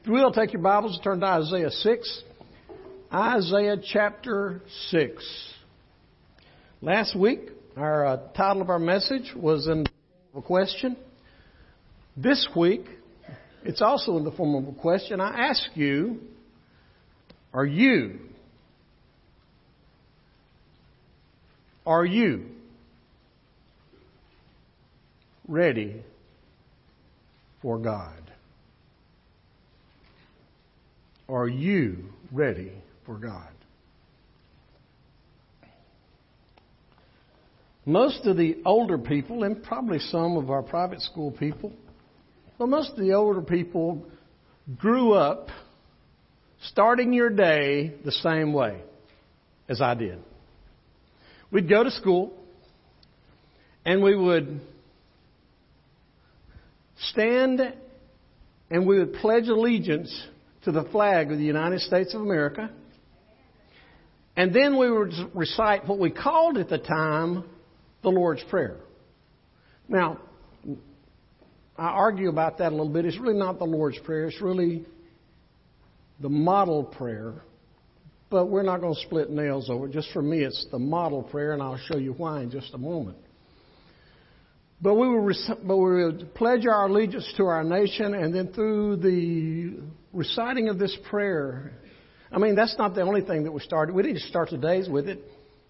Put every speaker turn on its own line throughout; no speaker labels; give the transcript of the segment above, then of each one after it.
If you will, take your Bibles and turn to Isaiah 6. Isaiah chapter 6. Last week, our uh, title of our message was in the form of a question. This week, it's also in the form of a question. I ask you, are you, are you ready for God? Are you ready for God? Most of the older people, and probably some of our private school people, but most of the older people grew up starting your day the same way as I did. We'd go to school and we would stand and we would pledge allegiance to the flag of the United States of America. And then we would recite what we called at the time the Lord's Prayer. Now, I argue about that a little bit. It's really not the Lord's Prayer, it's really the model prayer. But we're not going to split nails over it. Just for me, it's the model prayer, and I'll show you why in just a moment. But we would, but we would pledge our allegiance to our nation, and then through the reciting of this prayer, I mean, that's not the only thing that we started. We didn't start the days with it.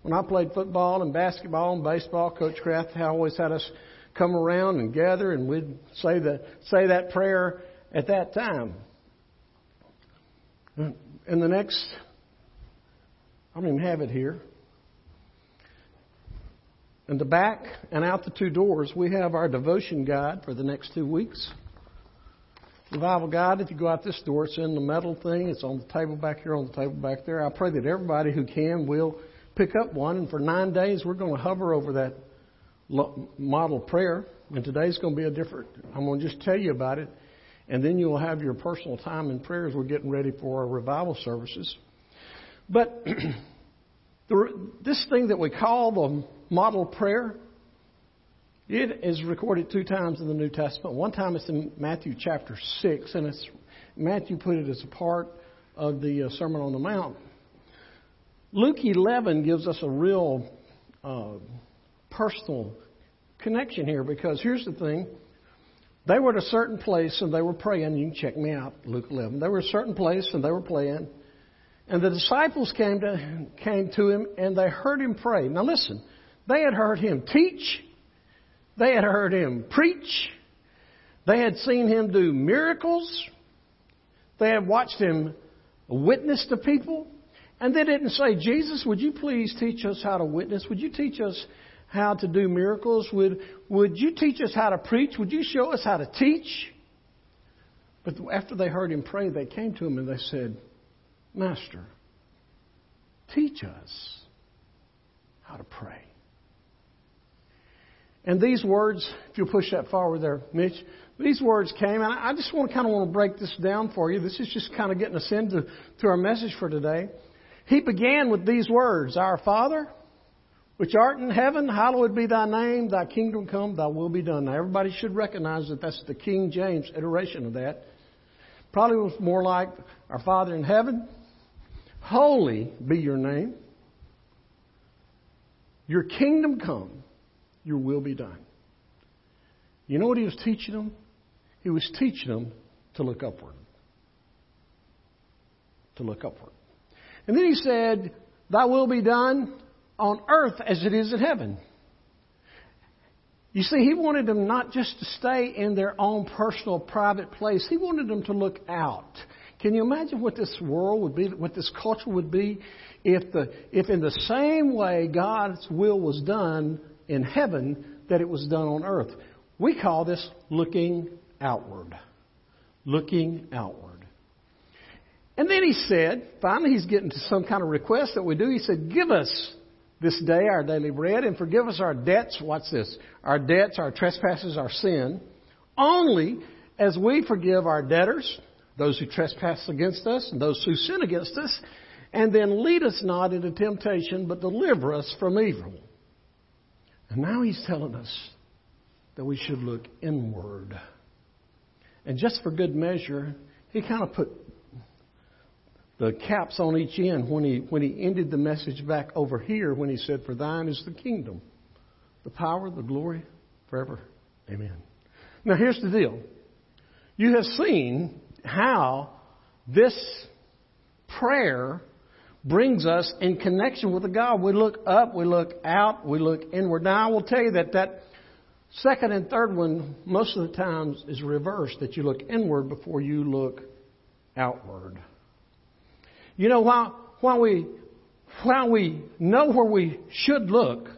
When I played football and basketball and baseball, Coach Kraft always had us come around and gather, and we'd say the say that prayer at that time. In the next, I don't even have it here. In the back and out the two doors, we have our devotion guide for the next two weeks. Bible guide, if you go out this door, it's in the metal thing. It's on the table back here, on the table back there. I pray that everybody who can will pick up one. And for nine days, we're going to hover over that model prayer. And today's going to be a different. I'm going to just tell you about it. And then you'll have your personal time in prayer as we're getting ready for our revival services. But this thing that we call the model prayer, it is recorded two times in the New Testament. One time it's in Matthew chapter 6, and it's Matthew put it as a part of the uh, Sermon on the Mount. Luke 11 gives us a real uh, personal connection here because here's the thing. They were at a certain place and they were praying. You can check me out, Luke 11. They were at a certain place and they were praying. And the disciples came to, came to him and they heard him pray. Now listen, they had heard him teach. They had heard him preach. They had seen him do miracles. They had watched him witness to people. And they didn't say, Jesus, would you please teach us how to witness? Would you teach us how to do miracles? Would, would you teach us how to preach? Would you show us how to teach? But after they heard him pray, they came to him and they said, Master, teach us how to pray. And these words, if you'll push that forward there, Mitch, these words came, and I just want to kind of want to break this down for you. This is just kind of getting us into to our message for today. He began with these words Our Father, which art in heaven, hallowed be thy name, thy kingdom come, thy will be done. Now, everybody should recognize that that's the King James iteration of that. Probably was more like, Our Father in heaven, holy be your name, your kingdom come your will be done. You know what he was teaching them? He was teaching them to look upward. To look upward. And then he said, Thy will be done on earth as it is in heaven. You see, he wanted them not just to stay in their own personal, private place. He wanted them to look out. Can you imagine what this world would be, what this culture would be, if, the, if in the same way God's will was done in heaven that it was done on earth. We call this looking outward. Looking outward. And then he said, finally, he's getting to some kind of request that we do. He said, Give us this day our daily bread and forgive us our debts. What's this? Our debts, our trespasses, our sin, only as we forgive our debtors, those who trespass against us, and those who sin against us. And then lead us not into temptation, but deliver us from evil. And now he's telling us that we should look inward. And just for good measure, he kind of put the caps on each end when he, when he ended the message back over here when he said, For thine is the kingdom, the power, the glory, forever. Amen. Now here's the deal. You have seen how this prayer brings us in connection with the God. We look up, we look out, we look inward. Now I will tell you that that second and third one most of the times is reversed, that you look inward before you look outward. You know, while, while we, while we know where we should look,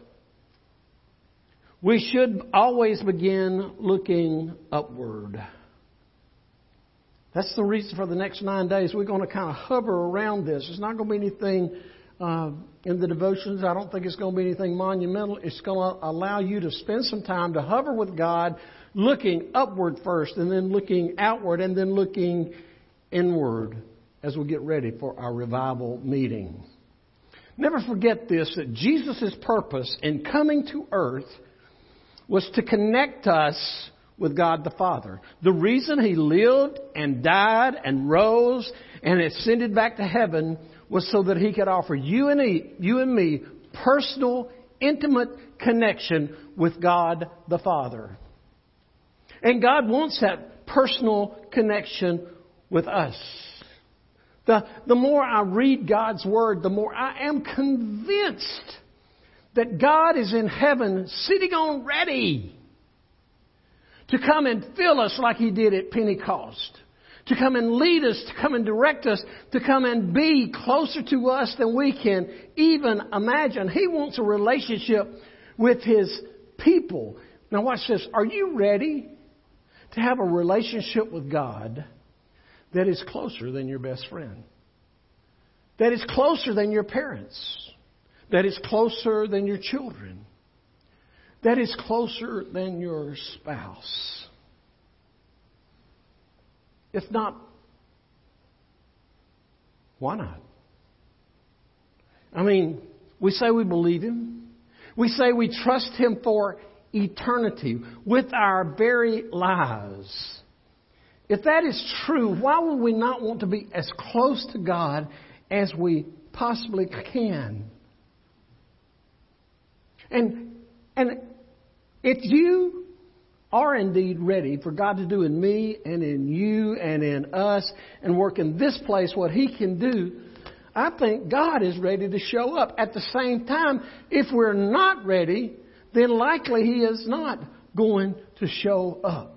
we should always begin looking upward. That's the reason for the next nine days. We're going to kind of hover around this. It's not going to be anything uh, in the devotions. I don't think it's going to be anything monumental. It's going to allow you to spend some time to hover with God, looking upward first, and then looking outward, and then looking inward as we get ready for our revival meeting. Never forget this that Jesus' purpose in coming to earth was to connect us with God the Father. The reason he lived and died and rose and ascended back to heaven was so that he could offer you and me, you and me personal, intimate connection with God the Father. And God wants that personal connection with us. The, the more I read God's Word, the more I am convinced that God is in heaven sitting on ready to come and fill us like He did at Pentecost. To come and lead us, to come and direct us, to come and be closer to us than we can even imagine. He wants a relationship with His people. Now watch this. Are you ready to have a relationship with God that is closer than your best friend? That is closer than your parents? That is closer than your children? That is closer than your spouse. If not, why not? I mean, we say we believe Him. We say we trust Him for eternity with our very lives. If that is true, why would we not want to be as close to God as we possibly can? And, if you are indeed ready for God to do in me and in you and in us and work in this place what He can do, I think God is ready to show up. At the same time, if we're not ready, then likely He is not going to show up.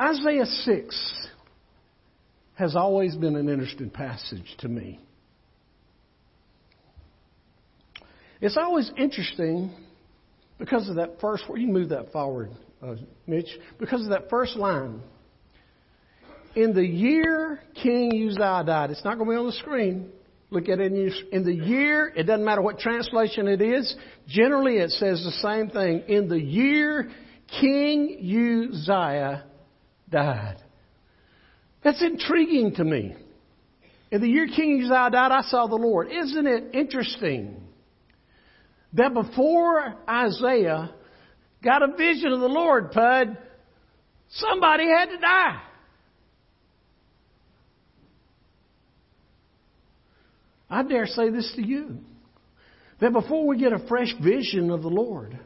Isaiah 6 has always been an interesting passage to me. It's always interesting because of that first, you move that forward, uh, Mitch, because of that first line. In the year King Uzziah died, it's not going to be on the screen. Look at it in, in the year, it doesn't matter what translation it is. Generally, it says the same thing. In the year King Uzziah died. That's intriguing to me. In the year King Uzziah died, I saw the Lord. Isn't it interesting? That before Isaiah got a vision of the Lord, Pud, somebody had to die. I dare say this to you that before we get a fresh vision of the Lord,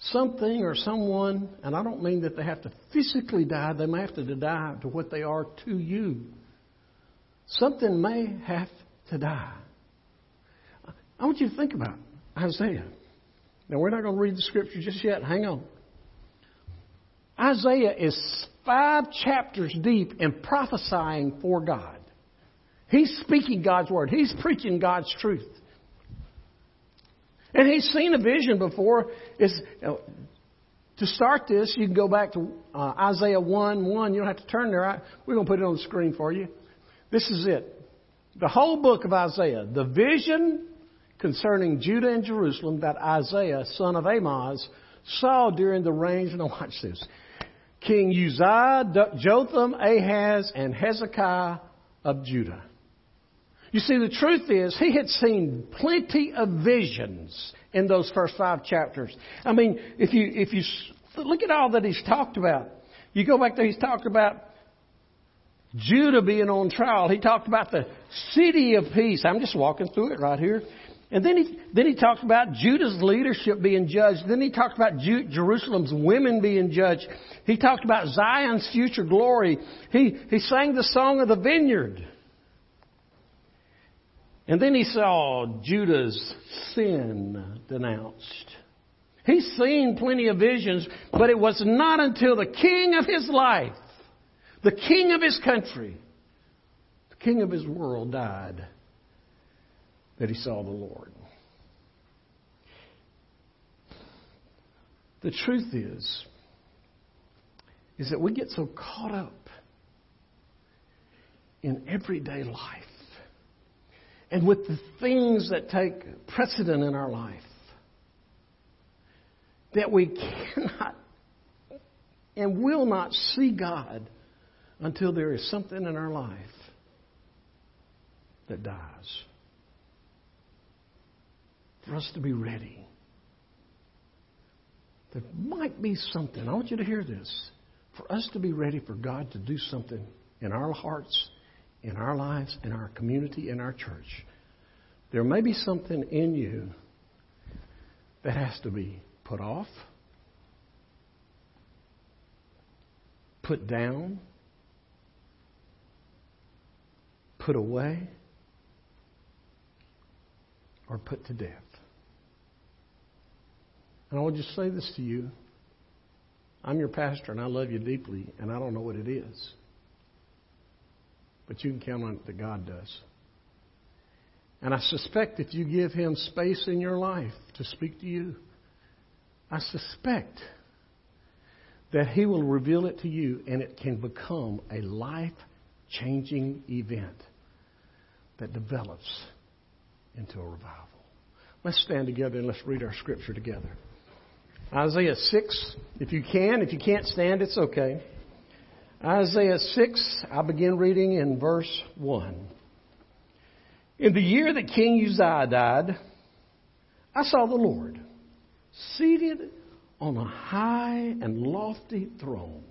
something or someone, and I don't mean that they have to physically die, they may have to die to what they are to you. Something may have to die. I want you to think about Isaiah. Now, we're not going to read the scripture just yet. Hang on. Isaiah is five chapters deep in prophesying for God. He's speaking God's word, he's preaching God's truth. And he's seen a vision before. Is to start this, you can go back to uh, Isaiah 1 1. You don't have to turn there. we're going to put it on the screen for you. This is it. The whole book of Isaiah. The vision concerning Judah and Jerusalem that Isaiah, son of Amoz, saw during the reigns, now watch this, King Uzziah, Jotham, Ahaz, and Hezekiah of Judah. You see, the truth is, he had seen plenty of visions in those first five chapters. I mean, if you, if you look at all that he's talked about, you go back there, he's talked about Judah being on trial. He talked about the city of peace. I'm just walking through it right here. And then he, then he talked about Judah's leadership being judged. Then he talked about Ju- Jerusalem's women being judged. He talked about Zion's future glory. He, he sang the song of the vineyard. And then he saw Judah's sin denounced. He's seen plenty of visions, but it was not until the king of his life, the king of his country, the king of his world died that he saw the Lord. The truth is, is that we get so caught up in everyday life and with the things that take precedent in our life that we cannot and will not see God until there is something in our life that dies for us to be ready. There might be something, I want you to hear this, for us to be ready for God to do something in our hearts, in our lives, in our community, in our church. There may be something in you that has to be put off, put down, put away, or put to death. And I will just say this to you. I'm your pastor and I love you deeply, and I don't know what it is. But you can count on it that God does. And I suspect if you give Him space in your life to speak to you, I suspect that He will reveal it to you and it can become a life changing event that develops into a revival. Let's stand together and let's read our scripture together. Isaiah 6, if you can. If you can't stand, it's okay. Isaiah 6, I begin reading in verse 1. In the year that King Uzziah died, I saw the Lord seated on a high and lofty throne.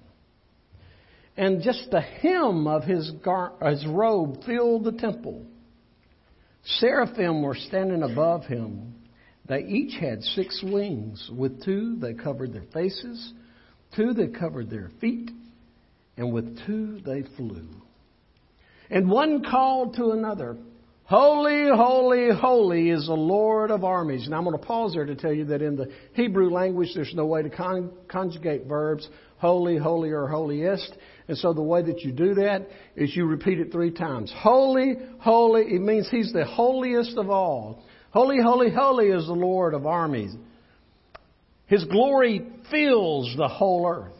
And just the hem of his, gar- his robe filled the temple. Seraphim were standing above him they each had six wings. With two, they covered their faces, two, they covered their feet, and with two, they flew. And one called to another, Holy, holy, holy is the Lord of armies. And I'm going to pause there to tell you that in the Hebrew language there's no way to con- conjugate verbs holy, holy, or holiest. And so the way that you do that is you repeat it three times. Holy, holy, it means He's the holiest of all. Holy, holy, holy is the Lord of armies. His glory fills the whole earth.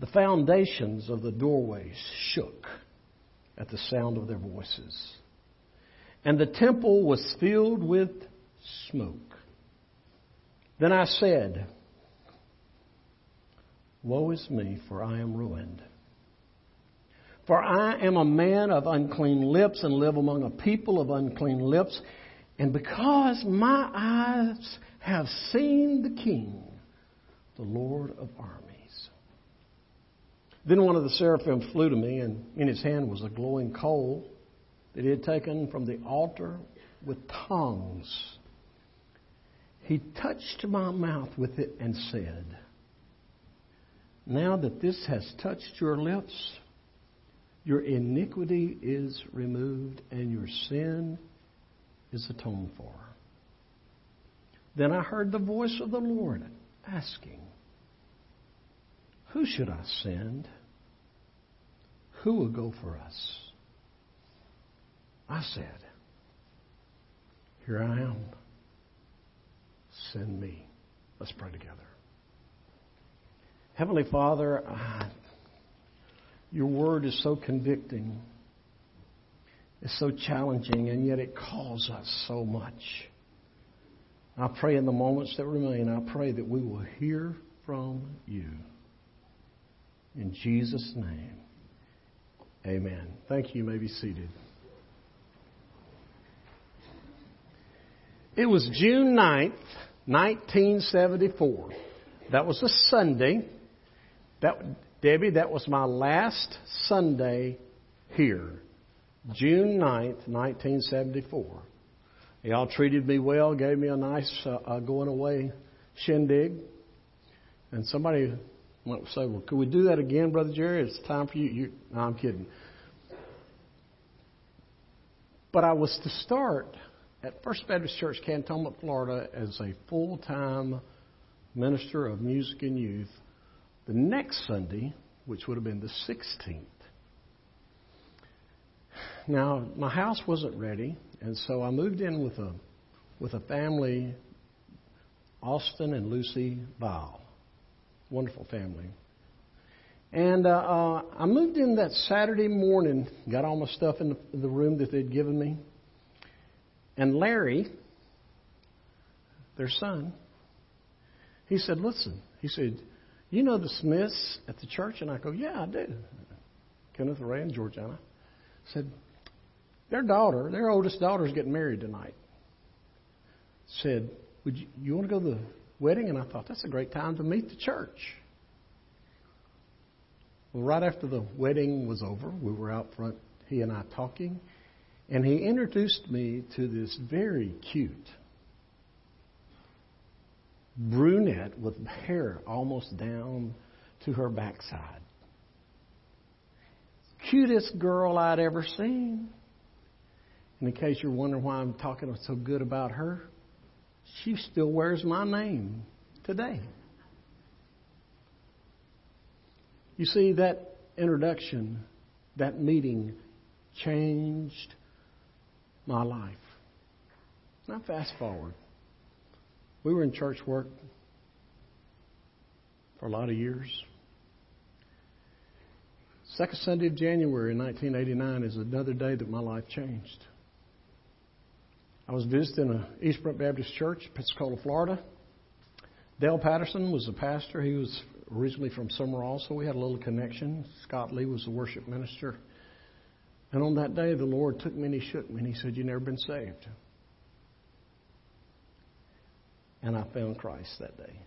The foundations of the doorways shook at the sound of their voices. And the temple was filled with smoke. Then I said, Woe is me, for I am ruined. For I am a man of unclean lips and live among a people of unclean lips. And because my eyes have seen the King, the Lord of armies. Then one of the seraphim flew to me, and in his hand was a glowing coal that he had taken from the altar with tongues. He touched my mouth with it and said, Now that this has touched your lips, your iniquity is removed and your sin is atoned for. Then I heard the voice of the Lord asking, Who should I send? Who will go for us? I said, Here I am. Send me. Let's pray together. Heavenly Father, I your word is so convicting. It's so challenging, and yet it calls us so much. I pray in the moments that remain, I pray that we will hear from you. In Jesus' name, amen. Thank you. You may be seated. It was June 9th, 1974. That was a Sunday. That Debbie, that was my last Sunday here, June 9th, 1974. Y'all treated me well, gave me a nice uh, uh, going away shindig. And somebody might say, well, could we do that again, Brother Jerry? It's time for you. you no, I'm kidding. But I was to start at First Baptist Church, Cantonment, Florida, as a full time minister of music and youth the next Sunday, which would have been the 16th. Now, my house wasn't ready, and so I moved in with a with a family, Austin and Lucy Bile. Wonderful family. And uh, uh, I moved in that Saturday morning, got all my stuff in the, in the room that they'd given me. And Larry, their son, he said, Listen, he said, You know the Smiths at the church? And I go, Yeah, I do. Kenneth Ray and Georgiana said, Their daughter, their oldest daughter, is getting married tonight. Said, Would you, you want to go to the wedding? And I thought, That's a great time to meet the church. Well, right after the wedding was over, we were out front, he and I talking, and he introduced me to this very cute brunette with hair almost down to her backside. Cutest girl I'd ever seen. And in case you're wondering why I'm talking so good about her, she still wears my name today. You see, that introduction, that meeting changed my life. Now, fast forward. We were in church work for a lot of years. Second Sunday of January in 1989 is another day that my life changed. I was visiting a East Brent Baptist Church, Pensacola, Florida. Dale Patterson was the pastor. He was originally from Summerall, so we had a little connection. Scott Lee was the worship minister. And on that day, the Lord took me and He shook me and He said, You've never been saved. And I found Christ that day.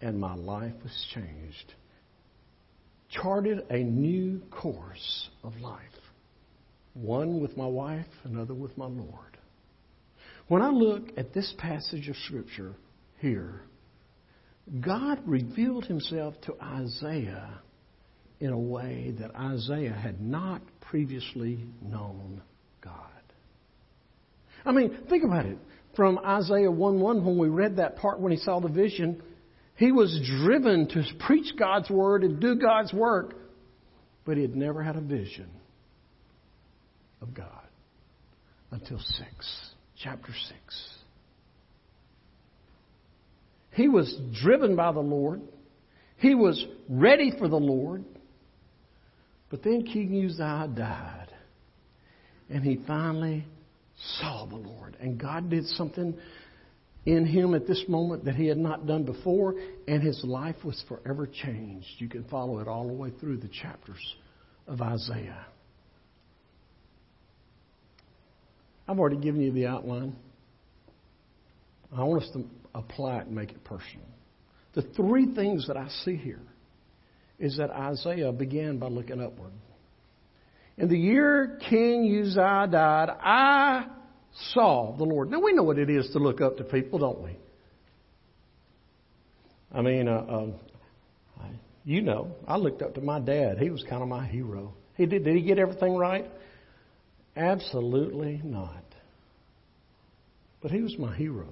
And my life was changed. Charted a new course of life. One with my wife, another with my Lord. When I look at this passage of Scripture here, God revealed himself to Isaiah in a way that Isaiah had not previously known God. I mean, think about it from Isaiah 1 1 when we read that part when he saw the vision. He was driven to preach God's word and do God's work, but he had never had a vision of God until 6, chapter 6. He was driven by the Lord. He was ready for the Lord. But then King Uzziah died. And he finally saw the Lord. And God did something in him at this moment that he had not done before, and his life was forever changed. You can follow it all the way through the chapters of Isaiah. I've already given you the outline. I want us to apply it and make it personal. The three things that I see here is that Isaiah began by looking upward. In the year King Uzziah died, I saw the Lord. Now we know what it is to look up to people, don't we? I mean, uh, um, you know, I looked up to my dad. He was kind of my hero. He did. Did he get everything right? Absolutely not. But he was my hero.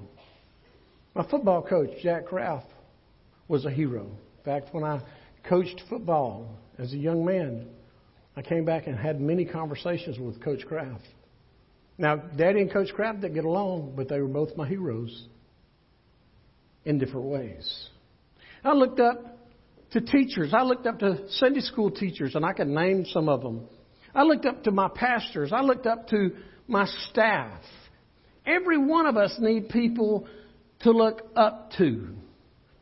My football coach, Jack Kraft, was a hero. In fact, when I coached football as a young man, I came back and had many conversations with Coach Kraft. Now, Daddy and Coach Kraft didn't get along, but they were both my heroes in different ways. I looked up to teachers. I looked up to Sunday school teachers, and I can name some of them. I looked up to my pastors. I looked up to my staff. Every one of us need people to look up to.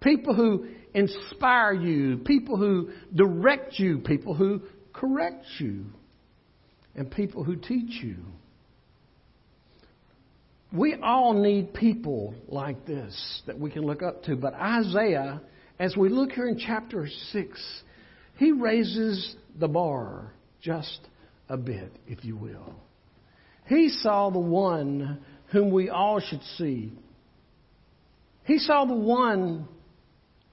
People who inspire you, people who direct you, people who correct you, and people who teach you. We all need people like this that we can look up to. But Isaiah, as we look here in chapter 6, He raises the bar just a bit, if you will. He saw the one whom we all should see. He saw the one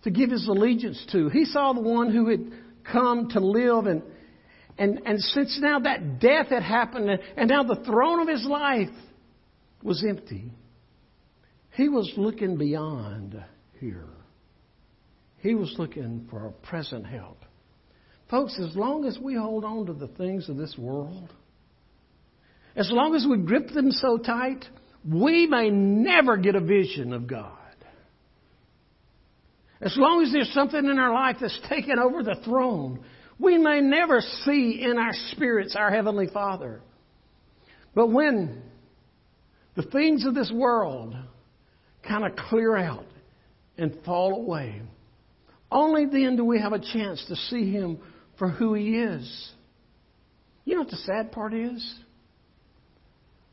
to give his allegiance to. He saw the one who had come to live and and, and since now that death had happened and now the throne of his life was empty, he was looking beyond here. He was looking for a present help. Folks, as long as we hold on to the things of this world, as long as we grip them so tight, we may never get a vision of God. As long as there's something in our life that's taken over the throne, we may never see in our spirits our Heavenly Father. But when the things of this world kind of clear out and fall away, only then do we have a chance to see Him for who He is. You know what the sad part is?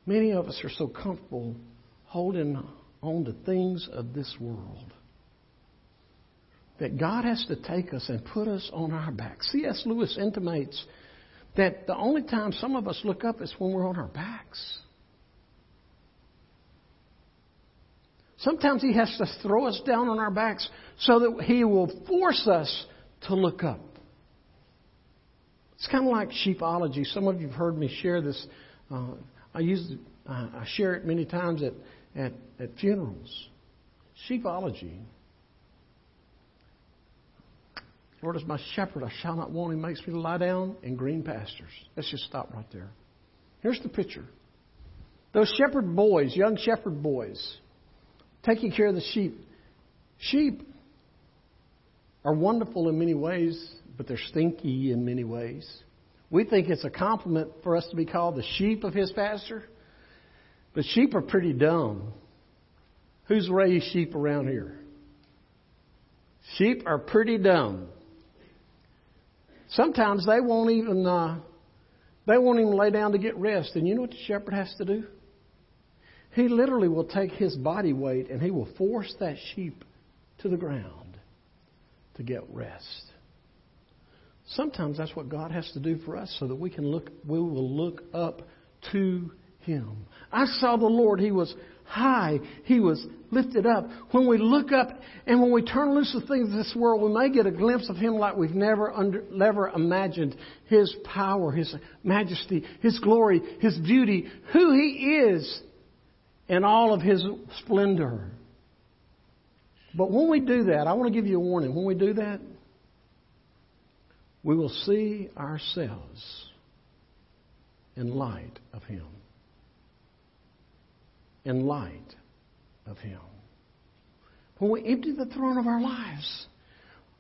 Many of us are so comfortable holding on to things of this world that God has to take us and put us on our backs. C.S. Lewis intimates that the only time some of us look up is when we're on our backs. Sometimes He has to throw us down on our backs so that He will force us to look up. It's kind of like sheepology. Some of you have heard me share this. Uh, I use uh, I share it many times at, at, at funerals. Sheepology. Lord is my shepherd, I shall not want. He makes me lie down in green pastures. Let's just stop right there. Here's the picture. Those shepherd boys, young shepherd boys, taking care of the sheep. Sheep are wonderful in many ways, but they're stinky in many ways. We think it's a compliment for us to be called the sheep of his pasture, but sheep are pretty dumb. Who's raised sheep around here? Sheep are pretty dumb. Sometimes they won't even uh, they won't even lay down to get rest. And you know what the shepherd has to do? He literally will take his body weight and he will force that sheep to the ground to get rest. Sometimes that's what God has to do for us so that we can look we will look up to him. I saw the Lord, he was high. He was lifted up. When we look up and when we turn loose the things of this world, we may get a glimpse of Him like we've never, under, never imagined. His power, His majesty, His glory, His beauty, who He is and all of His splendor. But when we do that, I want to give you a warning. When we do that, we will see ourselves in light of Him in light of Him. When we empty the throne of our lives,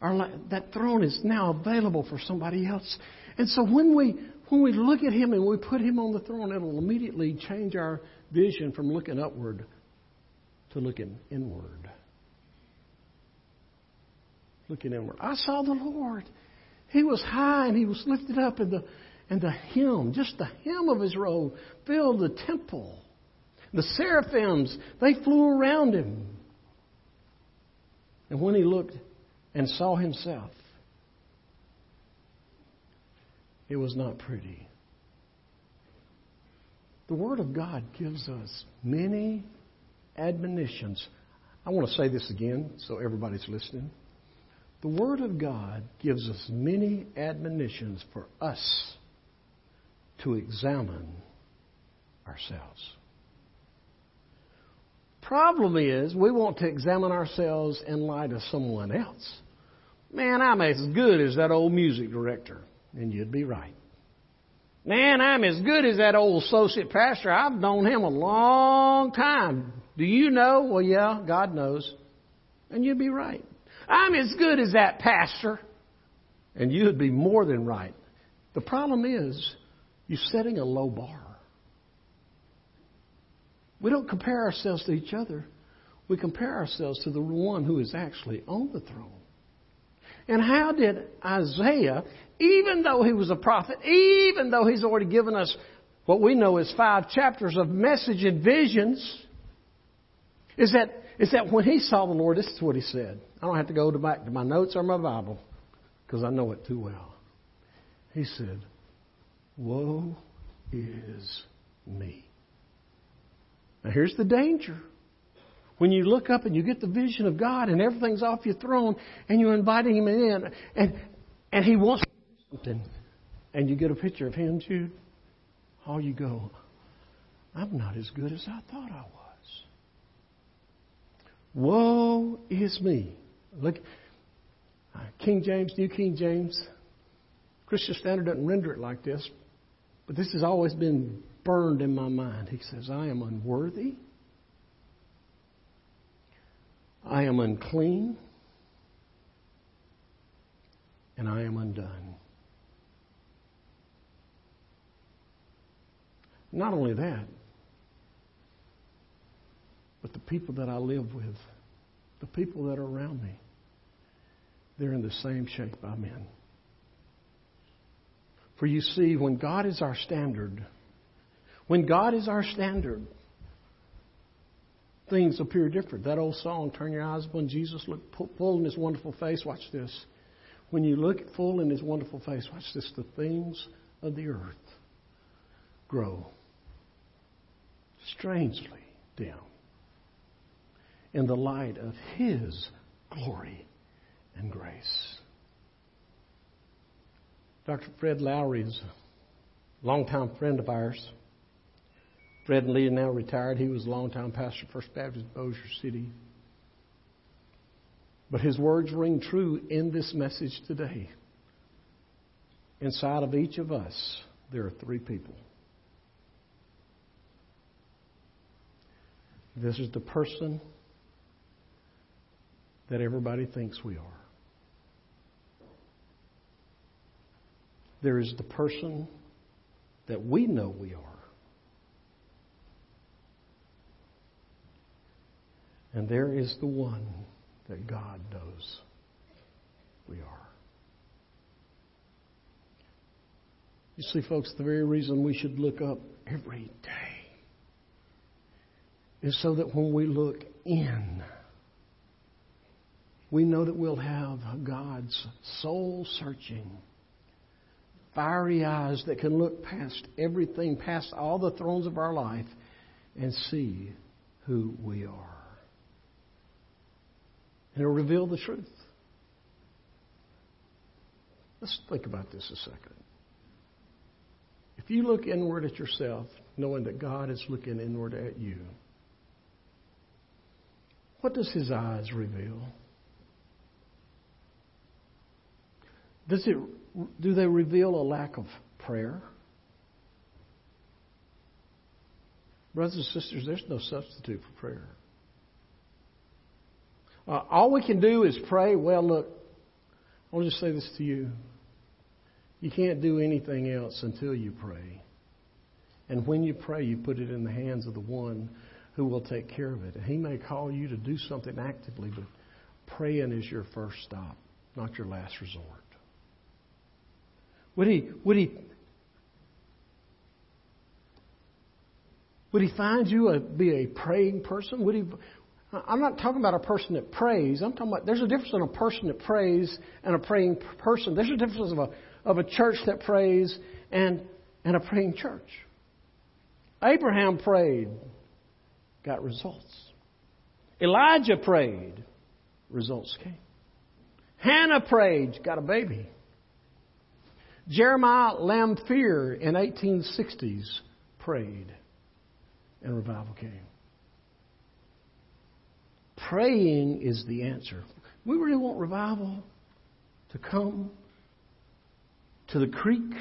our, that throne is now available for somebody else. And so when we when we look at Him and we put Him on the throne, it'll immediately change our vision from looking upward to looking inward. Looking inward. I saw the Lord. He was high and He was lifted up, and the and the hem, just the hem of His robe, filled the temple. The seraphims, they flew around him. And when he looked and saw himself, it was not pretty. The Word of God gives us many admonitions. I want to say this again so everybody's listening. The Word of God gives us many admonitions for us to examine ourselves. Problem is, we want to examine ourselves in light of someone else. Man, I'm as good as that old music director. And you'd be right. Man, I'm as good as that old associate pastor. I've known him a long time. Do you know? Well, yeah, God knows. And you'd be right. I'm as good as that pastor. And you'd be more than right. The problem is, you're setting a low bar. We don't compare ourselves to each other. We compare ourselves to the one who is actually on the throne. And how did Isaiah, even though he was a prophet, even though he's already given us what we know as five chapters of message and visions, is that, is that when he saw the Lord, this is what he said. I don't have to go to back to my notes or my Bible because I know it too well. He said, Woe is me. Now here's the danger. When you look up and you get the vision of God and everything's off your throne and you're inviting Him in and, and He wants something and you get a picture of Him, Jude, all you go, I'm not as good as I thought I was. Woe is me. Look, uh, King James, New King James, Christian Standard doesn't render it like this, but this has always been burned in my mind. He says, I am unworthy. I am unclean. And I am undone. Not only that, but the people that I live with, the people that are around me, they're in the same shape I'm in. For you see, when God is our standard, when God is our standard, things appear different. That old song, Turn Your Eyes Upon Jesus, look full in His wonderful face. Watch this. When you look full in His wonderful face, watch this. The things of the earth grow strangely dim in the light of His glory and grace. Dr. Fred Lowrey is a longtime friend of ours. Fred Lee now retired. He was a longtime pastor, First Baptist Bossier City. But his words ring true in this message today. Inside of each of us, there are three people. This is the person that everybody thinks we are. There is the person that we know we are. And there is the one that God knows we are. You see, folks, the very reason we should look up every day is so that when we look in, we know that we'll have God's soul searching, fiery eyes that can look past everything, past all the thrones of our life, and see who we are. And it'll reveal the truth. Let's think about this a second. If you look inward at yourself, knowing that God is looking inward at you, what does his eyes reveal? Does it, do they reveal a lack of prayer? Brothers and sisters, there's no substitute for prayer. Uh, all we can do is pray. Well, look, I want to just say this to you. You can't do anything else until you pray. And when you pray, you put it in the hands of the one who will take care of it. He may call you to do something actively, but praying is your first stop, not your last resort. Would he, would he, would he find you a, be a praying person? Would he, I'm not talking about a person that prays. I'm talking about there's a difference in a person that prays and a praying person. There's a difference of a, of a church that prays and, and a praying church. Abraham prayed got results. Elijah prayed, results came. Hannah prayed, got a baby. Jeremiah Lanphier in 1860s prayed, and revival came. Praying is the answer. We really want revival to come to the creek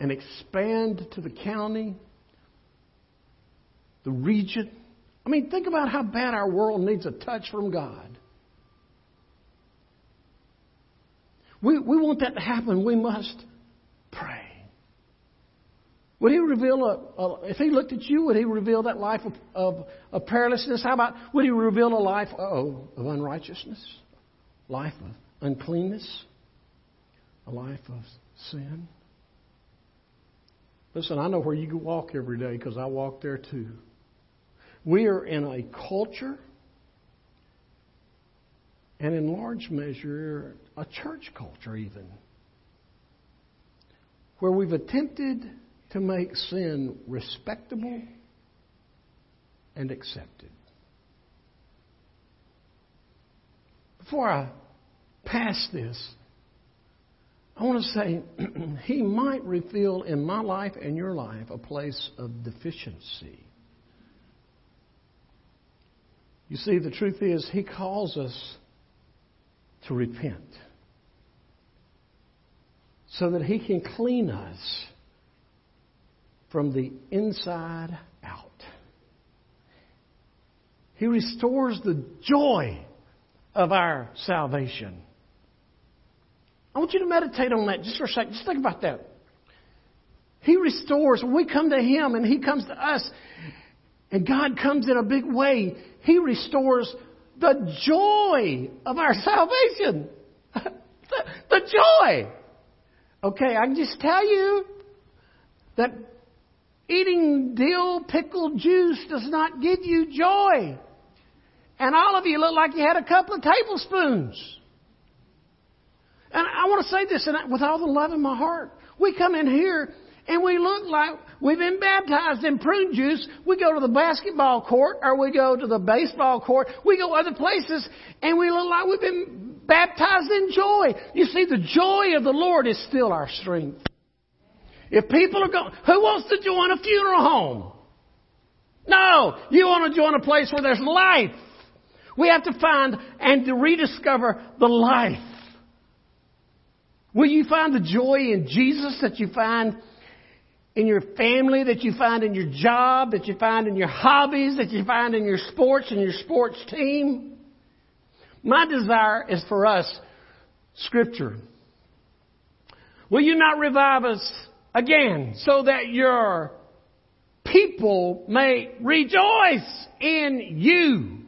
and expand to the county, the region, I mean, think about how bad our world needs a touch from God. We, we want that to happen. We must. Would he reveal a, a, if he looked at you, would he reveal that life of, of, of perilousness? How about, would he reveal a life of unrighteousness? Life of uncleanness? A life of sin? Listen, I know where you walk every day because I walk there too. We are in a culture and in large measure, a church culture, even, where we've attempted to make sin respectable and accepted. Before I pass this, I want to say he might reveal in my life and your life a place of deficiency. You see, the truth is, he calls us to repent so that he can clean us from the inside out. He restores the joy of our salvation. I want you to meditate on that just for a second. Just think about that. He restores. We come to Him and He comes to us, and God comes in a big way, He restores the joy of our salvation. the, the joy. Okay, I can just tell you that eating dill pickled juice does not give you joy. And all of you look like you had a couple of tablespoons. And I want to say this with all the love in my heart. We come in here and we look like we've been baptized in prune juice. We go to the basketball court or we go to the baseball court. We go other places and we look like we've been baptized in joy. You see, the joy of the Lord is still our strength. If people are going, who wants to join a funeral home? No, you want to join a place where there's life. We have to find and to rediscover the life. Will you find the joy in Jesus that you find in your family, that you find in your job, that you find in your hobbies, that you find in your sports and your sports team? My desire is for us, Scripture. Will you not revive us again so that your people may rejoice in you?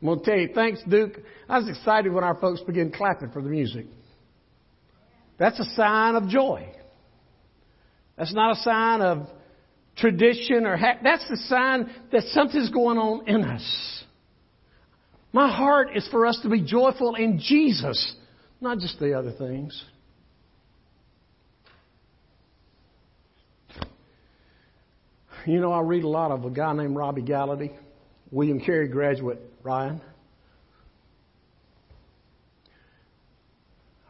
I'm going to tell you, thanks, Duke. I was excited when our folks began clapping for the music. That's a sign of joy. That's not a sign of tradition or ha- that's the sign that something's going on in us. My heart is for us to be joyful in Jesus, not just the other things. You know, I read a lot of a guy named Robbie Gallaty, William Carey graduate, Ryan.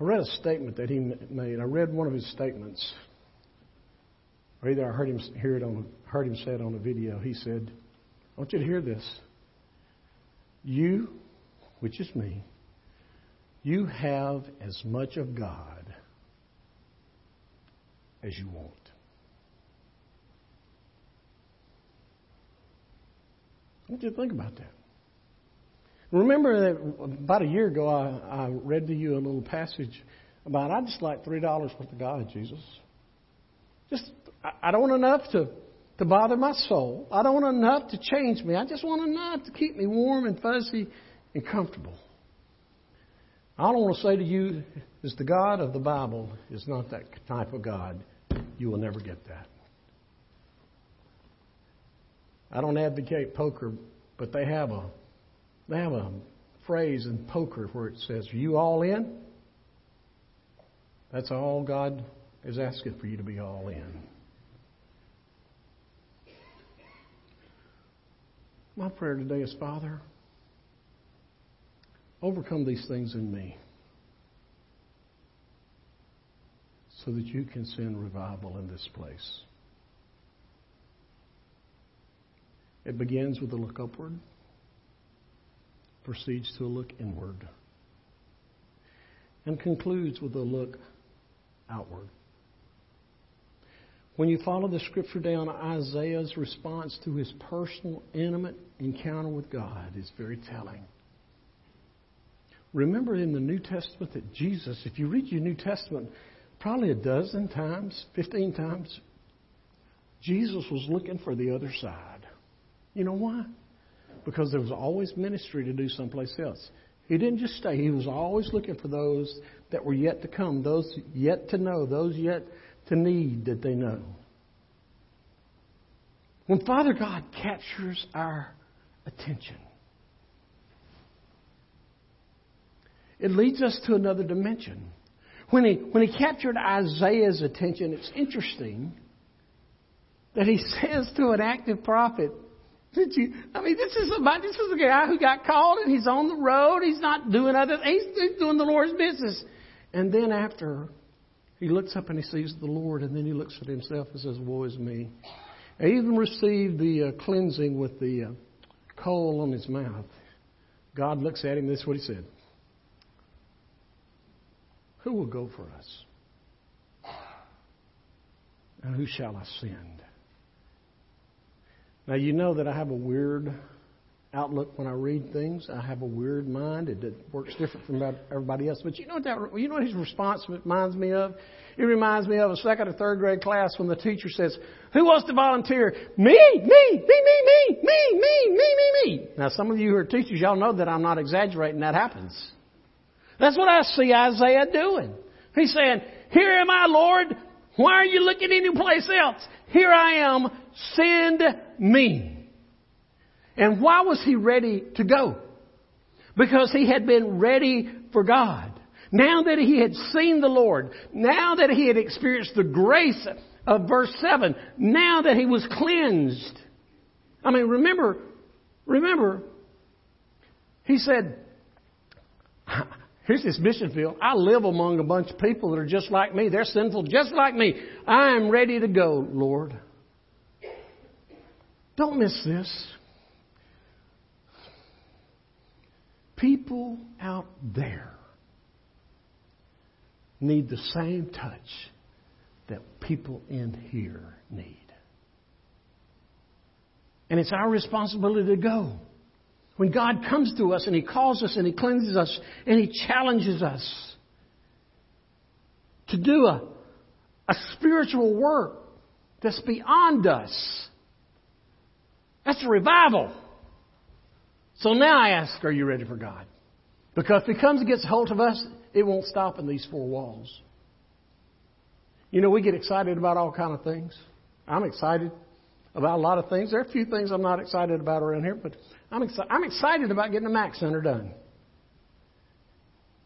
I read a statement that he made. I read one of his statements, or either I heard him hear it on, heard him say it on a video. He said, "I want you to hear this. You, which is me, you have as much of God as you want." I want you to think about that. Remember that about a year ago, I, I read to you a little passage about I just like three dollars worth of God, Jesus. Just I, I don't want enough to to bother my soul. I don't want enough to change me. I just want enough to keep me warm and fuzzy and comfortable. I don't want to say to you, is the God of the Bible is not that type of God. You will never get that. I don't advocate poker, but they have a they have a phrase in poker where it says, Are you all in? That's all God is asking for you to be all in. My prayer today is, Father, overcome these things in me so that you can send revival in this place. It begins with a look upward proceeds to a look inward and concludes with a look outward. When you follow the scripture down, Isaiah's response to his personal, intimate encounter with God is very telling. Remember in the New Testament that Jesus, if you read your New Testament probably a dozen times, 15 times, Jesus was looking for the other side. You know why? because there was always ministry to do someplace else. He didn't just stay, he was always looking for those that were yet to come, those yet to know, those yet to need that they know. When Father God captures our attention, it leads us to another dimension. When he, when he captured Isaiah's attention, it's interesting that he says to an active prophet, did you? I mean, this is about this is a guy who got called and he's on the road. He's not doing other. He's, he's doing the Lord's business. And then after he looks up and he sees the Lord, and then he looks at himself and says, "Woe is me." He even received the uh, cleansing with the uh, coal on his mouth. God looks at him. This is what he said: Who will go for us? And who shall I send? Now, you know that I have a weird outlook when I read things. I have a weird mind. It, works different from everybody else. But you know what that, you know what his response reminds me of? It reminds me of a second or third grade class when the teacher says, "Who wants to volunteer?" Me, me, me, me, me, me, me, me, me, me. Now, some of you who are teachers, y'all know that I'm not exaggerating. That happens. That's what I see Isaiah doing. He's saying, "Here am I, Lord. Why are you looking anyplace else? Here I am. Send me. And why was he ready to go? Because he had been ready for God. Now that he had seen the Lord, now that he had experienced the grace of verse 7, now that he was cleansed. I mean, remember, remember, he said, Here's this mission field. I live among a bunch of people that are just like me. They're sinful just like me. I am ready to go, Lord. Don't miss this. People out there need the same touch that people in here need. And it's our responsibility to go. When God comes to us and He calls us and He cleanses us and He challenges us to do a, a spiritual work that's beyond us. That's a revival. So now I ask, are you ready for God? Because if He comes and gets a hold of us, it won't stop in these four walls. You know, we get excited about all kind of things. I'm excited about a lot of things. There are a few things I'm not excited about around here, but I'm, exci- I'm excited about getting the Mac Center done.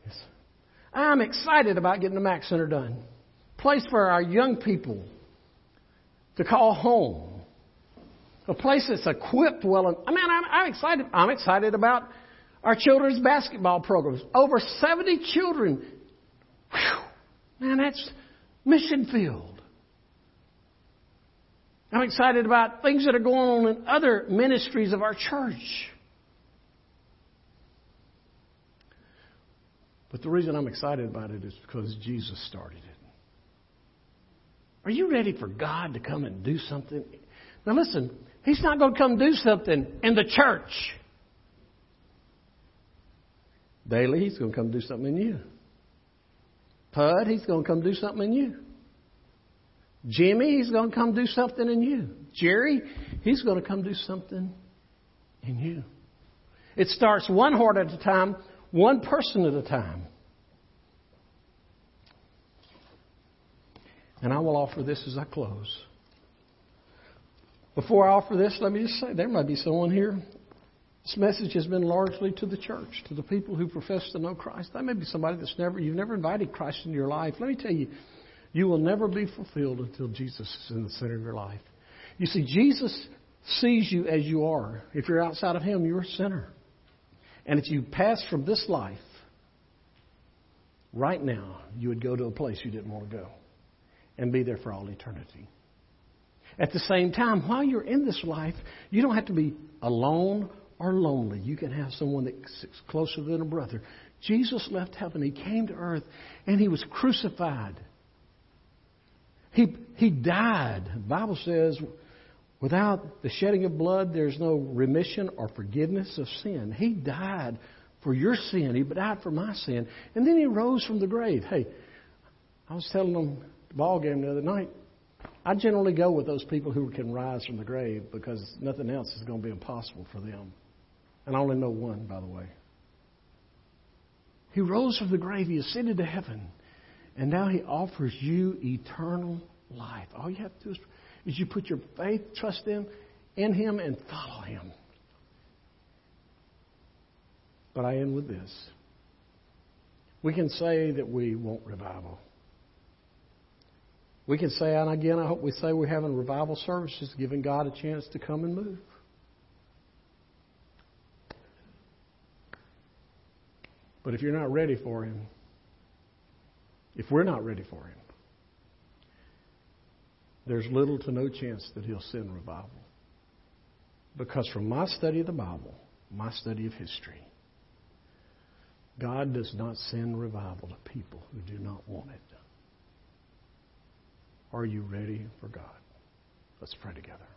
Yes. I'm excited about getting the Mac Center done. Place for our young people to call home a place that's equipped well. I mean, I'm, I'm excited. I'm excited about our children's basketball programs. Over 70 children. Whew, man, that's mission field. I'm excited about things that are going on in other ministries of our church. But the reason I'm excited about it is because Jesus started it. Are you ready for God to come and do something? Now listen, He's not going to come do something in the church. Daily, he's going to come do something in you. Pud, he's going to come do something in you. Jimmy, he's going to come do something in you. Jerry, he's going to come do something in you. It starts one heart at a time, one person at a time. And I will offer this as I close. Before I offer this, let me just say there might be someone here. This message has been largely to the church, to the people who profess to know Christ. That may be somebody that's never you've never invited Christ into your life. Let me tell you, you will never be fulfilled until Jesus is in the center of your life. You see, Jesus sees you as you are. If you're outside of Him, you're a sinner. And if you pass from this life, right now, you would go to a place you didn't want to go and be there for all eternity. At the same time, while you're in this life, you don't have to be alone or lonely. You can have someone that's closer than a brother. Jesus left heaven. He came to earth and he was crucified. He, he died. The Bible says, without the shedding of blood, there's no remission or forgiveness of sin. He died for your sin. He died for my sin. And then he rose from the grave. Hey, I was telling them the ball game the other night. I generally go with those people who can rise from the grave because nothing else is going to be impossible for them. And I only know one, by the way. He rose from the grave, he ascended to heaven, and now he offers you eternal life. All you have to do is, is you put your faith, trust in, in him, and follow him. But I end with this. We can say that we want revival. We can say, and again, I hope we say we're having revival services, giving God a chance to come and move. But if you're not ready for Him, if we're not ready for Him, there's little to no chance that He'll send revival. Because from my study of the Bible, my study of history, God does not send revival to people who do not want it. Are you ready for God? Let's pray together.